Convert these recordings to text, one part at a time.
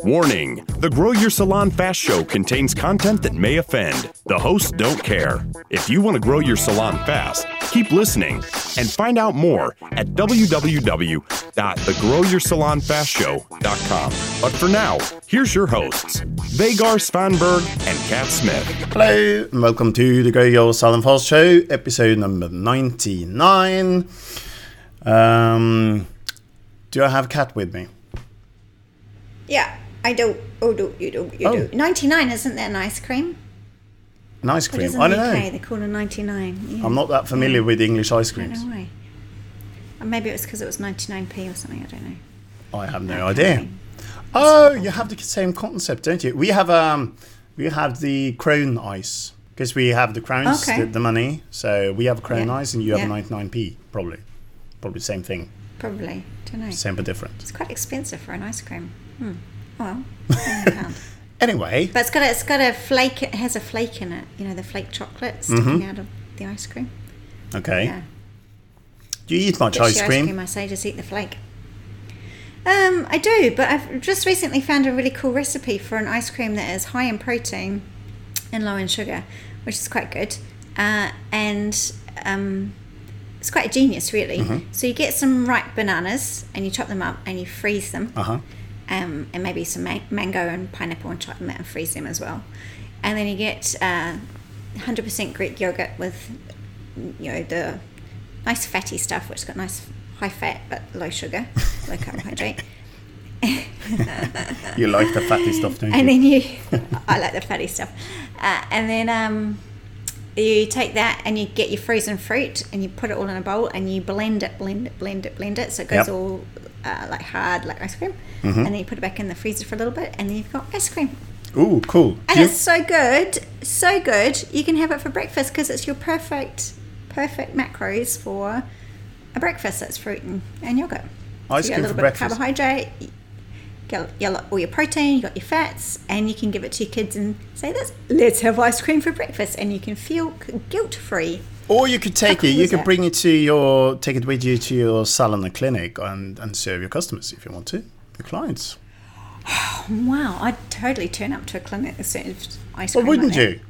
Warning The Grow Your Salon Fast Show contains content that may offend. The hosts don't care. If you want to grow your salon fast, keep listening and find out more at www.thegrowyoursalonfastshow.com. But for now, here's your hosts, Vegard Svanberg and Kat Smith. Hello, and welcome to the Grow Your Salon Fast Show, episode number 99. Um, do I have Kat with me? Yeah, I don't. Oh, do you do you Oh. do? Ninety nine, isn't that an ice cream? An ice cream? I don't know. They call it ninety nine. Yeah. I'm not that familiar with English ice I don't creams. know why. Maybe it was because it was ninety nine p or something. I don't know. I have no That idea. Oh, you have the same concept, don't you? We have um, we have the crown ice because we have the crowns, Okay. the, the money. So we have crown Yeah. ice, and you have Yeah. 99p, probably, probably same thing, Probably. Don't know. same but different. It's quite expensive for an ice cream. Hmm. Well, Anyway, but it's got a, it's got a flake. It has a flake in it. You know the flake chocolate sticking Mm-hmm. out of the ice cream. okay. Yeah. Do you eat much ice you cream? I say just eat the flake. Um, I do, but I've just recently found a really cool recipe for an ice cream that is high in protein and low in sugar, which is quite good. Uh, and um, it's quite a genius, really. Mm-hmm. So you get some ripe bananas and you chop them up and you freeze them, Uh huh. Um, and maybe some ma- mango and pineapple and chop them and freeze them as well. And then you get uh, 100% Greek yogurt with, you know, the nice fatty stuff, which has got nice high fat but low sugar, low carbohydrate. You like the fatty stuff, don't you? and then you, I like the fatty stuff. Uh, and then um, you take that and you get your frozen fruit and you put it all in a bowl and you blend it, blend it, blend it, blend it, so it goes Yep. all uh, like hard, like ice cream. Mm-hmm. And then you put it back in the freezer for a little bit, and then you've got ice cream. Ooh, cool. And you- it's so good, so good. You can have it for breakfast because it's your perfect, perfect macros for a breakfast. That's fruit and, and yogurt. Ice you cream a for little bit of carbohydrate. You get you got all your protein. You got your fats, and you can give it to your kids and say, "Let's let's have ice cream for breakfast," and you can feel guilt free. Or you could take it. You could bring it to your, take it with you to your salon or clinic, and and serve your customers if you want to, your clients. Wow, I'd totally turn up to a clinic that served ice cream. Well, wouldn't like you?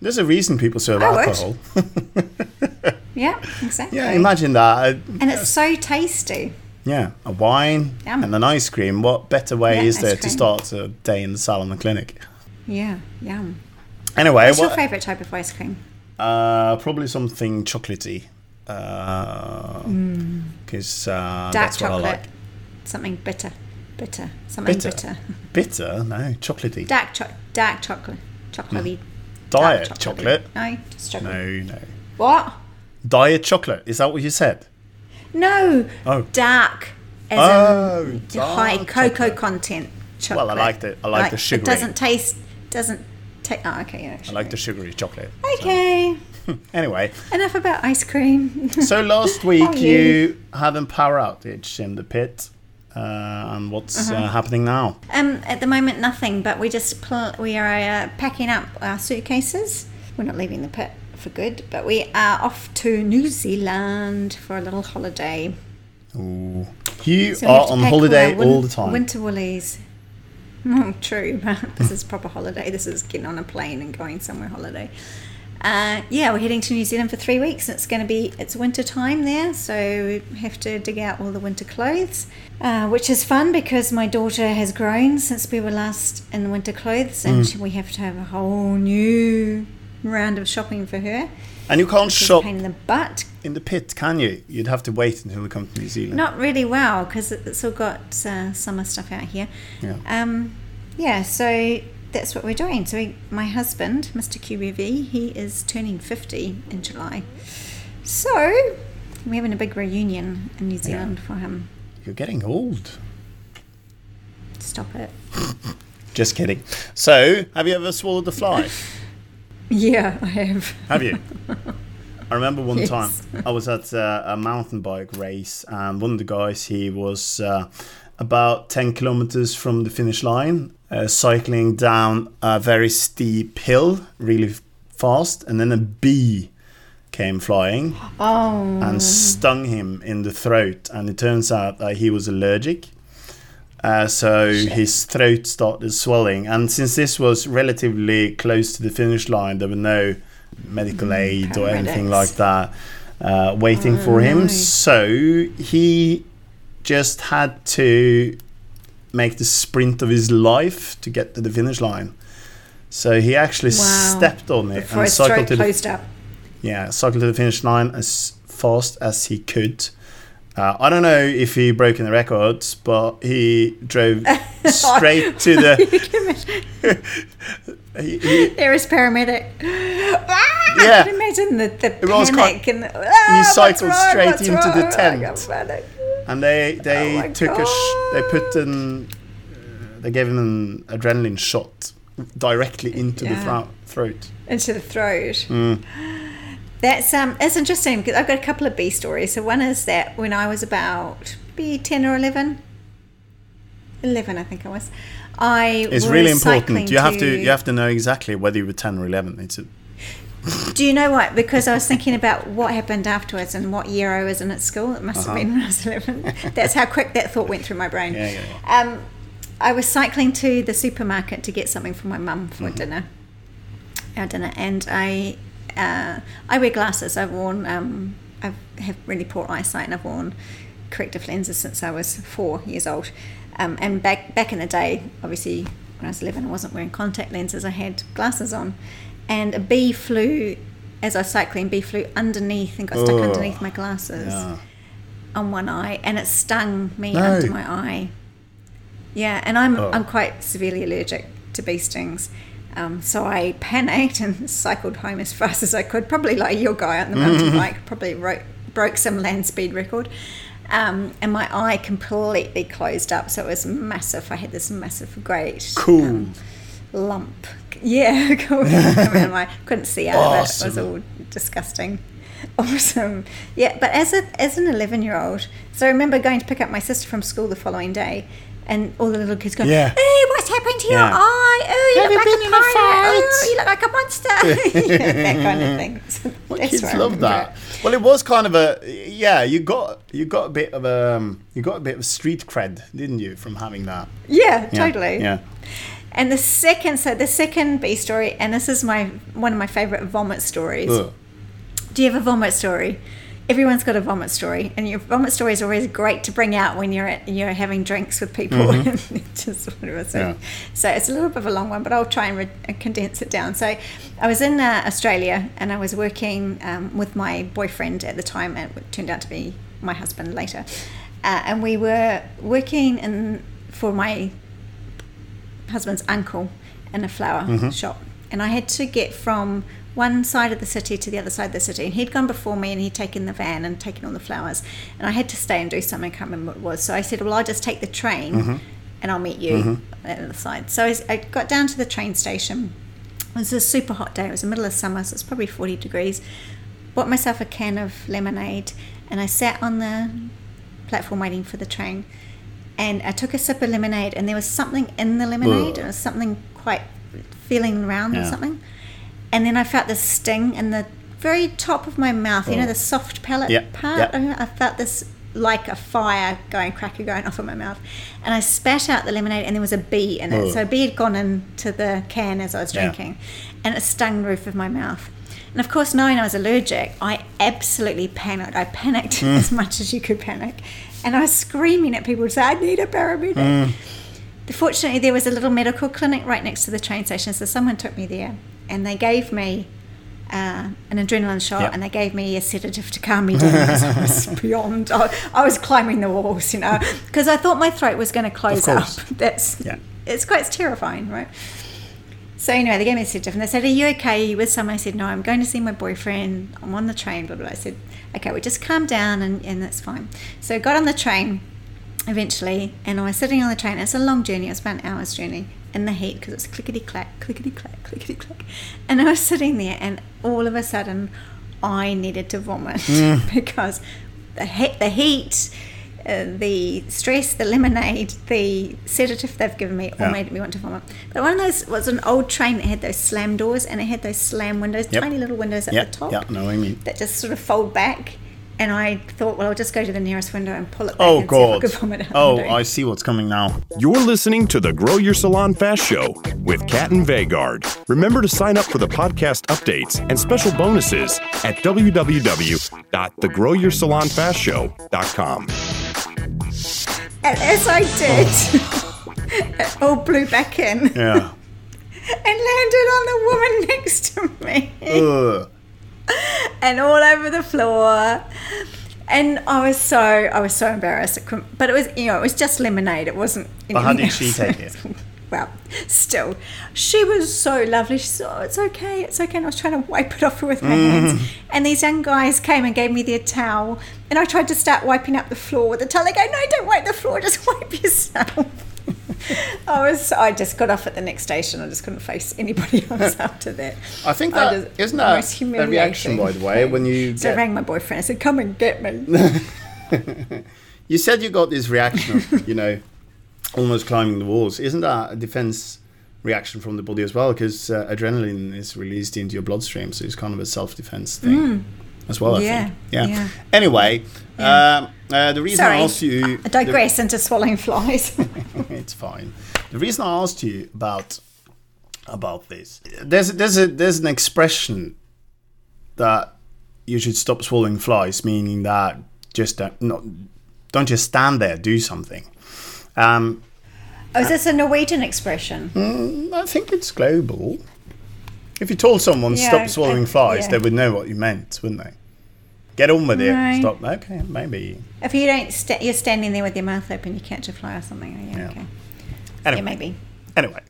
There's a reason people serve I alcohol. Yeah, exactly. yeah, imagine that. And it's so tasty. Yeah, a wine Yum. and an ice cream. What better way Yeah, is there to start a day in the salon or clinic? Yeah, yum. Anyway, What's your favourite type of ice cream? Uh, probably something chocolatey. Because uh, Dark that's what I chocolate. like. Something bitter. Bitter. Something Bitter. bitter. Bitter? No, chocolatey. Dark cho- dark chocolate. Chocolatey. Diet dark chocolate? No, just chocolate. No, no. What? Diet chocolate. Is that what you said? No. Oh. Dark. As Oh, dark high cocoa chocolate. content chocolate. Well, I like the- I like the sugar. It doesn't taste. Doesn't take. Oh, okay. I like the sugary chocolate. Okay. Anyway, Enough about ice cream. so last week you? you? had a power outage in the pit. Uh, and what's Uh-huh. uh, happening now? Um, at the moment, nothing. But we just pl- we are uh, packing up our suitcases. We're not leaving the pit for good, but we are off to New Zealand for a little holiday. Ooh. You So are on holiday our win- all the time. Winter woolies. Oh, true, but this is proper holiday. This is getting on a plane and going somewhere holiday. Uh, yeah, we're heading to New Zealand for three weeks. And it's going to be it's winter time there, so we have to dig out all the winter clothes, uh, which is fun because my daughter has grown since we were last in winter clothes, and Mm. we have to have a whole new round of shopping for her. and you can't Which is a shop pain in the butt. In the pit, can you? You'd have to wait until we come to New Zealand. Not really well because it's all got uh, summer stuff out here. Yeah. Um, yeah, so that's what we're doing. So we, my husband, Mr. QBV, he is turning 50 in July. So we're having a big reunion in New Zealand for him. You're getting old. Stop it. Just kidding. So, have you ever swallowed a fly? Yeah, I have. Have you? I remember one Yes. time I was at uh, a mountain bike race, and one of the guys he was uh, about ten kilometers from the finish line, uh, cycling down a very steep hill really fast, and then a bee came flying Oh. and stung him in the throat, and it turns out that he was allergic. Uh, so his throat started swelling, and since this was relatively close to the finish line, there were no medical aid or anything like that uh, waiting for him. no. So he just had to make the sprint of his life to get to the finish line. So he actually Wow. stepped on it Before and cycled to the up. yeah, cycled to the finish line as fast as he could. Uh, I don't know if he broke the records, but he drove straight to the. he, he, There is paramedic. Ah, Yeah. I can imagine the, the It was panic and the, ah, cycled wrong, straight into the tent. And they they Oh took a sh- they put an uh, they gave him an adrenaline shot directly into the Yeah. thro- throat. into the throat. Mm. That's um, it's interesting because I've got a couple of bee stories. So one is that when I was about be ten or eleven, eleven I think I was. I It's really important. You have to you have to know exactly whether you were ten or eleven. It's a, Do you know what? Because I was thinking about what happened afterwards and what year I was in at school. It must have been when I was 11. That's how quick that thought went through my brain. Uh-huh. Yeah, yeah, Um, I was cycling to the supermarket to get something for my mum for Mm-hmm. dinner, our dinner, and I, uh, I wear glasses. I've worn, um, I have really poor eyesight, and I've worn corrective lenses since I was four years old. Um, and back back in the day, obviously, when I was 11, I wasn't wearing contact lenses. I had glasses on, and a bee flew as I was cycling. Bee flew underneath and got stuck Oh, underneath my glasses yeah. on one eye, and it stung me No. under my eye. Yeah, and I'm Oh. I'm quite severely allergic to bee stings. Um, so I panicked and cycled home as fast as I could, probably like your guy on the mountain bike, probably wrote, broke some land speed record. Um, and my eye completely closed up, so it was massive. I had this massive, great Cool. um, lump. Yeah, cool. I couldn't see out of it. It was all disgusting. Awesome. Yeah, but as a as an eleven year old, so I remember going to pick up my sister from school the following day, and all the little kids going, Yeah. "Hey, what's happened to your Yeah. eye? Oh, you Have look you like been a in a pirate. fight?" Oh, you look like a monster." yeah, that kind of thing. So Well, kids love remember. that. Well, it was kind of a yeah. You got you got a bit of a um, you got a bit of street cred, didn't you, from having that? Yeah, Yeah, totally. Yeah. And the second, so the second bee story, and this is my one of my favorite vomit stories. Ugh. Do you have a vomit story? Everyone's got a vomit story, and your vomit story is always great to bring out when you're at, you're having drinks with people. Just whatever. So, Yeah. so it's a little bit of a long one, but I'll try and re- uh, condense it down. So, I was in uh, Australia, and I was working um, with my boyfriend at the time, and it turned out to be my husband later. Uh, and we were working in for my husband's uncle in a flower shop, and I had to get from one side of the city to the other side of the city. And he'd gone before me, and he'd taken the van and taken all the flowers, and I had to stay and do something. I can't remember what it was. So I said, "Well, I'll just take the train, mm-hmm. and I'll meet you mm-hmm. on the other side." So I got down to the train station. It was a super hot day. It was the middle of summer, so it's probably forty degrees. Bought myself a can of lemonade, and I sat on the platform waiting for the train. And I took a sip of lemonade, and there was something in the lemonade. Ugh. It was something quite feeling round or something. And then I felt this sting in the very top of my mouth. You know, Oh. the soft palate Yeah, part. yeah. I I felt this like a fire going, cracker going off in my mouth. And I spat out the lemonade, and there was a bee in it. Ugh. So a bee had gone into the can as I was Yeah. drinking, and it stung the roof of my mouth. And of course, knowing I was allergic, I absolutely panicked. I panicked Mm. as much as you could panic. And I was screaming at people to say, I need a paramedic. Mm. Fortunately, there was a little medical clinic right next to the train station, so someone took me there and they gave me uh, an adrenaline shot Yep. and they gave me a sedative to calm me down because I was beyond. I, I was climbing the walls, you know, because I thought my throat was going to close up. That's Yeah. it's quite terrifying, right? So anyway, they gave me a sedative and they said, "Are you okay? Are you with someone?" I said, "No, I'm going to see my boyfriend. I'm on the train." Blah blah. blah. I said, "Okay, well, just calm down and, and that's fine." So I got on the train eventually, and I was sitting on the train. It's a long journey. It's about an hour's journey in the heat because it's clickety clack, clickety clack, clickety clack. And I was sitting there, and all of a sudden, I needed to vomit because the heat, the heat, uh, the stress, the lemonade, the sedative they've given me all Yeah. made me want to vomit. But one of those was an old train that had those slam doors and it had those slam windows, Yep. tiny little windows at Yeah, the top know what I mean. that just sort of fold back. And I thought, well, I'll just go to the nearest window and pull it back Oh and see if I god. could vomit out Oh. I see what's coming now. You're listening to the Grow Your Salon Fast Show with Kat and Vegard. Remember to sign up for the podcast updates and special bonuses at www.thegrowyoursalonfastshow.com. And as I did, it all blew back in Yeah. and landed on the woman next to me. Ugh. and all over the floor. And I was so I was so embarrassed. But it was you know it was just lemonade. It wasn't. But how anything did she else. take it? well, still, she was so lovely. She said, "Oh, it's okay, it's okay." And I was trying to wipe it off with my mm. hands. And these young guys came and gave me their towel, and I tried to start wiping up the floor with the towel. They go, "No, don't wipe the floor. Just wipe yourself." I was. I just got off at the next station. I just couldn't face anybody else after that. I think I just, isn't the that most a reaction, by the way, when you So I rang my boyfriend. I said, "Come and get me." you said you got this reaction of you know almost climbing the walls. Isn't that a defense reaction from the body as well? Because uh, adrenaline is released into your bloodstream, so it's kind of a self-defense thing as well. I Mm. Yeah, think. Yeah. yeah. Anyway, um, uh, the reason I asked you, I digress into swallowing flies. it's fine. The reason I asked you about about this, there's there's a there's an expression that you should stop swallowing flies, meaning that just don't, not, don't just stand there, do something. Um, oh, is this a Norwegian expression? I think it's global. If you told someone Yeah, stop swallowing I- flies, yeah. they would know what you meant, wouldn't they? Get on with it. Right. Stop. Okay, maybe. If you don't, sta you're standing there with your mouth open, you catch a fly or something. Yeah, Yeah. okay. Anyway. Yeah, maybe. Anyway,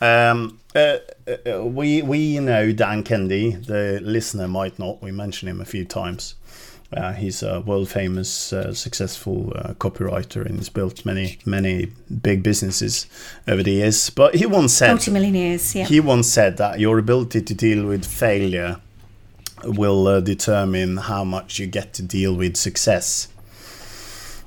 um, uh, uh, uh, we we know Dan Kennedy. The listener might not. We mentioned him a few times. Uh, he's a world famous, uh, successful uh, copywriter and he's built many many big businesses over the years. But he once said Multimillionaires. Yeah. he once said that your ability to deal with failure will uh, determine how much you get to deal with success.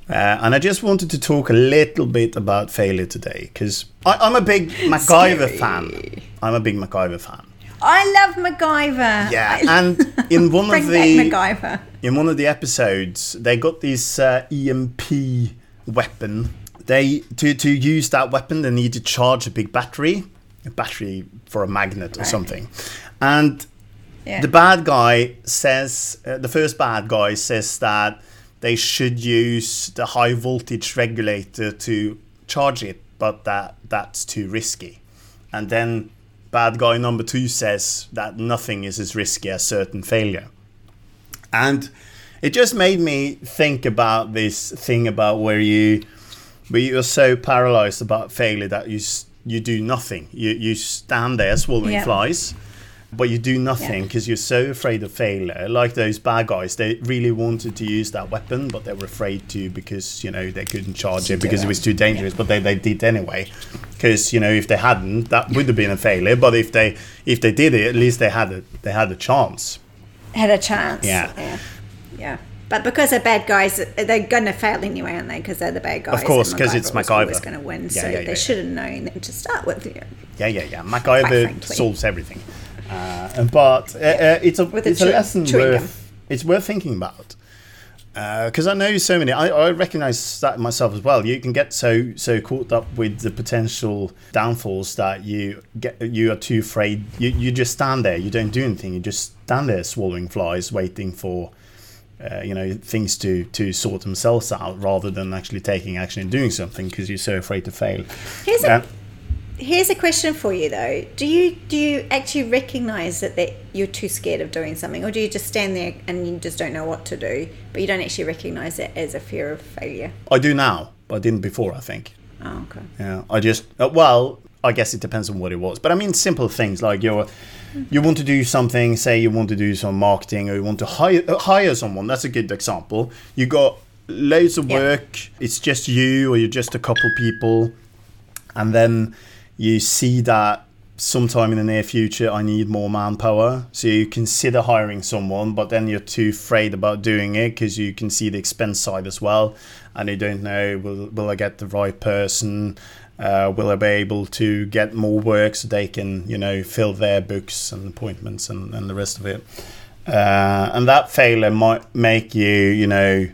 Uh, and I just wanted to talk a little bit about failure today because I'm a big MacGyver Scary. fan. I'm a big MacGyver fan. I love MacGyver. Yeah, and in one of the MacGyver. in one of the episodes, they got this uh, EMP weapon. They to to use that weapon, they need to charge a big battery, a battery for a magnet or something, and Yeah. the bad guy says uh, the first bad guy says that they should use the high voltage regulator to charge it, but that that's too risky. And then bad guy number two says that nothing is as risky as certain failure. And it just made me think about this thing about where you where you're so paralyzed about failure that you you do nothing. You you stand there swallowing Yeah. flies, but you do nothing because you're so afraid of failure. Like those bad guys, they really wanted to use that weapon, but they were afraid to because you know they couldn't charge it because it was too dangerous. But they, they did anyway, because you know if they hadn't, that would have been a failure. But if they if they did it, at least they had a they had a chance. Had a chance. Yeah. Yeah. Yeah. But because they're bad guys, they're going to fail anyway, aren't they? Because they're the bad guys. Of course, because it's was always MacGyver. going to win. Yeah, so yeah, yeah, they yeah. should have known them to start with. Yeah. Yeah, yeah, yeah. MacGyver solves everything. Uh, but uh, uh, it's a With a it's a chew- lesson worth gum. it's worth thinking about. Because I know so many, I, I recognize that myself as well. You can get so so caught up with the potential downfalls that you get you are too afraid. You you just stand there. You don't do anything. You just stand there swallowing flies, waiting for uh, you know things to to sort themselves out, rather than actually taking action and doing something because you're so afraid to fail. Here's a Uh, Here's a question for you though. Do you do you actually recognize that, that you're too scared of doing something or do you just stand there and you just don't know what to do, but you don't actually recognize it as a fear of failure? I do now, but I didn't before. I think. Oh, okay. Yeah, I just uh, well, I guess it depends on what it was, but I mean simple things like you're you want to do something. Say you want to do some marketing or you want to hire uh, hire someone. That's a good example. You got loads of Yeah. work. It's just you or you're just a couple people, and then you see that sometime in the near future I need more manpower. So you consider hiring someone, but then you're too afraid about doing it because you can see the expense side as well, and you don't know will will I get the right person. Uh, will I be able to get more work so they can, you know, fill their books and appointments and, and the rest of it? uh, and that failure might make you, you know,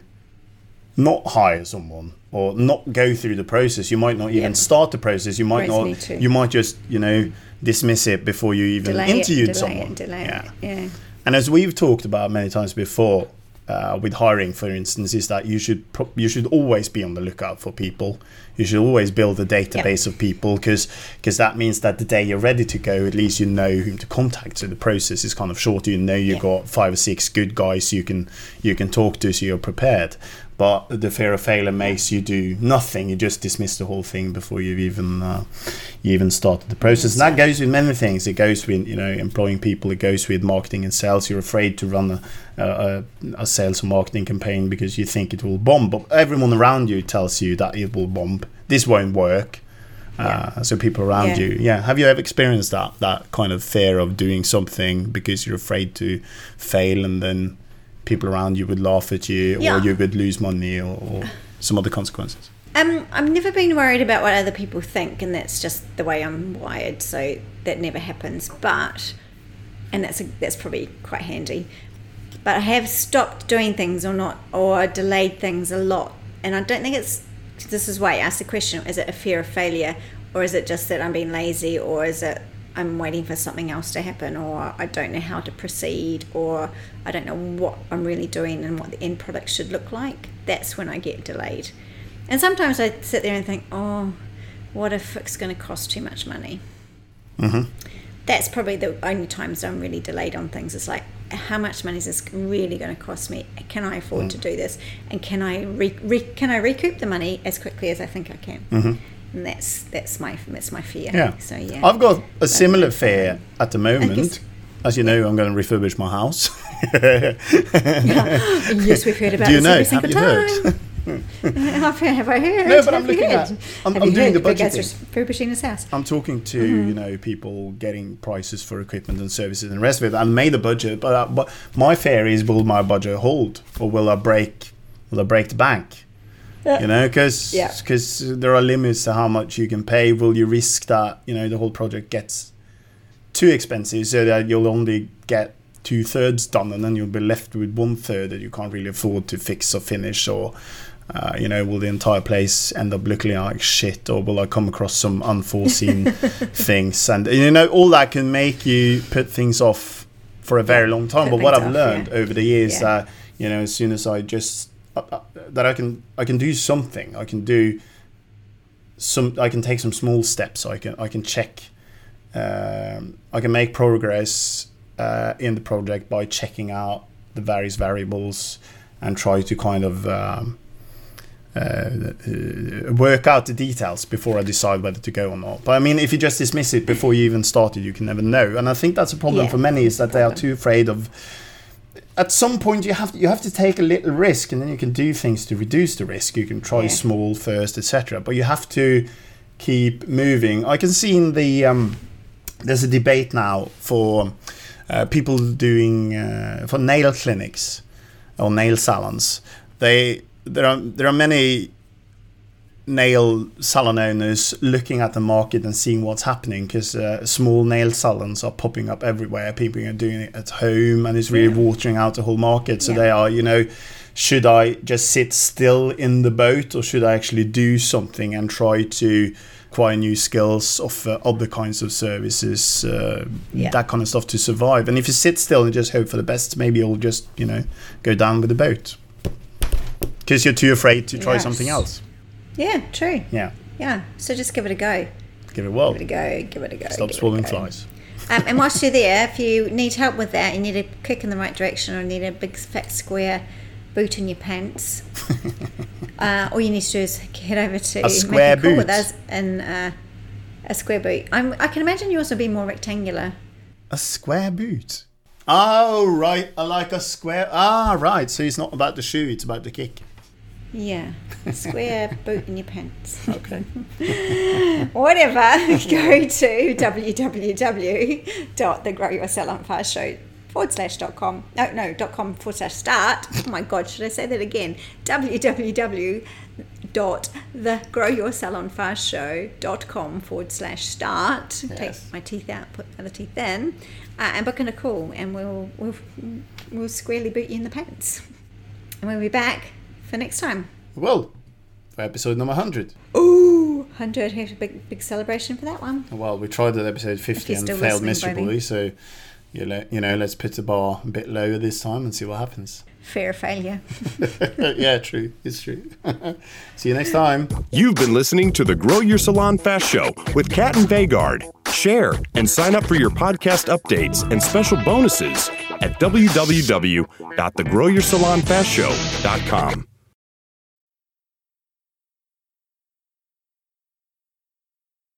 not hire someone or not go through the process. You might not even Yep. start the process. You might not. You might just, you know, dismiss it before you even delay interviewed it, delay someone. it, delay yeah. it. Yeah. And as we've talked about many times before, uh, with hiring, for instance, is that you should pro- you should always be on the lookout for people. You should always build a database of people because because that means that the day you're ready to go, at least you know whom to contact. So the process is kind of short. You know you Yeah. got five or six good guys you can you can talk to, so you're prepared. But the fear of failure makes you do nothing. You just dismiss the whole thing before you've even uh, you even started the process. And that goes with many things. It goes with you know employing people. It goes with marketing and sales. You're afraid to run a, a, a sales or marketing campaign because you think it will bomb. But everyone around you tells you that it will bomb. This won't work. Uh, so people around Yeah. you, yeah. Have you ever experienced that that kind of fear of doing something because you're afraid to fail, and then people around you would laugh at you, Yeah. or you would lose money, or, or some other consequences? Um, I've never been worried about what other people think, and that's just the way I'm wired. So that never happens. But, and that's a, that's probably quite handy. But I have stopped doing things or not, or delayed things a lot, and I don't think it's. This is why I asked the question: Is it a fear of failure, or is it just that I'm being lazy, or is it I'm waiting for something else to happen, or I don't know how to proceed, or I don't know what I'm really doing and what the end product should look like? That's when I get delayed. And sometimes I sit there and think, oh, what if it's going to cost too much money? Mm-hmm. That's probably the only times I'm really delayed on things. It's like, how much money is this really going to cost me? Can I afford to mm. do this? And can I re- re- can I recoup the money as quickly as I think I can? Mm-hmm. And that's that's my that's my fear. Yeah. So yeah. I've got a similar fear at the moment. As you know, I'm going to refurbish my house. yes, we've heard about Do you this know? every Have single you time. heard? have, have I heard? No, but I'm looking heard? at- I'm- I'm doing the budgeting. refurbishing his house. I'm talking to Mm-hmm. you know people getting prices for equipment and services and the rest of it. I made a budget, but, uh, but my fear is will my budget hold or will I break? Will I break the bank? You know, because Yeah. there are limits to how much you can pay. Will you risk that you know the whole project gets too expensive so that you'll only get two thirds done and then you'll be left with one third that you can't really afford to fix or finish or uh, you know will the entire place end up looking like shit or will i come across some unforeseen things and you know all that can make you put things off for a very long time Put but what i've off, learned yeah. over the years Yeah. that you know as soon as i just that i can i can do something i can do some i can take some small steps i can i can check um, I can make progress uh, in the project by checking out the various variables and try to kind of um, uh, uh, work out the details before I decide whether to go or not. But I mean, if you just dismiss it before you even started, you can never know. And I think that's a problem Yeah, for many is that they are too afraid of. At some point, you have to, you have to take a little risk, and then you can do things to reduce the risk. You can try Yeah. small first, etc. But you have to keep moving. I can see in the um, there's a debate now for uh, people doing uh, for nail clinics or nail salons. They there are there are many nail salon owners looking at the market and seeing what's happening because uh, small nail salons are popping up everywhere. People are doing it at home and it's really watering out the whole market. So Yeah. they are, you know, should I just sit still in the boat or should I actually do something and try to acquire new skills, offer other kinds of services, uh, Yeah. that kind of stuff to survive? And if you sit still and just hope for the best, maybe you'll just, you know, go down with the boat because you're too afraid to try Yes. something else. Yeah, true. Yeah, Yeah, so just give it a go. give it a whirl. Give it a go. Give it a go. Stop swallowing flies. Um, and whilst you're there, if you need help with that, you need a kick in the right direction, or need a big fat square boot in your pants, uh, all you need to do is head over to A square make a call with boot? us and uh, a square boot. I'm, I can imagine yours will be more rectangular. A square boot. Oh right, I like a square. Ah right, so it's not about the shoe; it's about the kick. Yeah, square boot in your pants. Okay. Whatever, go to www.thegrowyoursalonfastshow forward slash dot com. No, no, dot com forward slash start. Oh my God, should I say that again? www dot the grow your salon fast show dot com forward slash start take my teeth out put the other teeth in uh, and book in a call and we'll we'll we'll squarely boot you in the pants and we'll be back for next time Well, for episode number 100. Ooh, 100 here's a big big celebration for that one Well, we tried at episode 50 and failed miserably, so you know, you know, let's put the bar a bit lower this time and see what happens. fear of failure yeah, true. It's true. see you next time. You've been listening to the Grow Your Salon Fast Show with Kat and Vegard. Share and sign up for your podcast updates and special bonuses at www.thegrowyoursalonfastshow.com.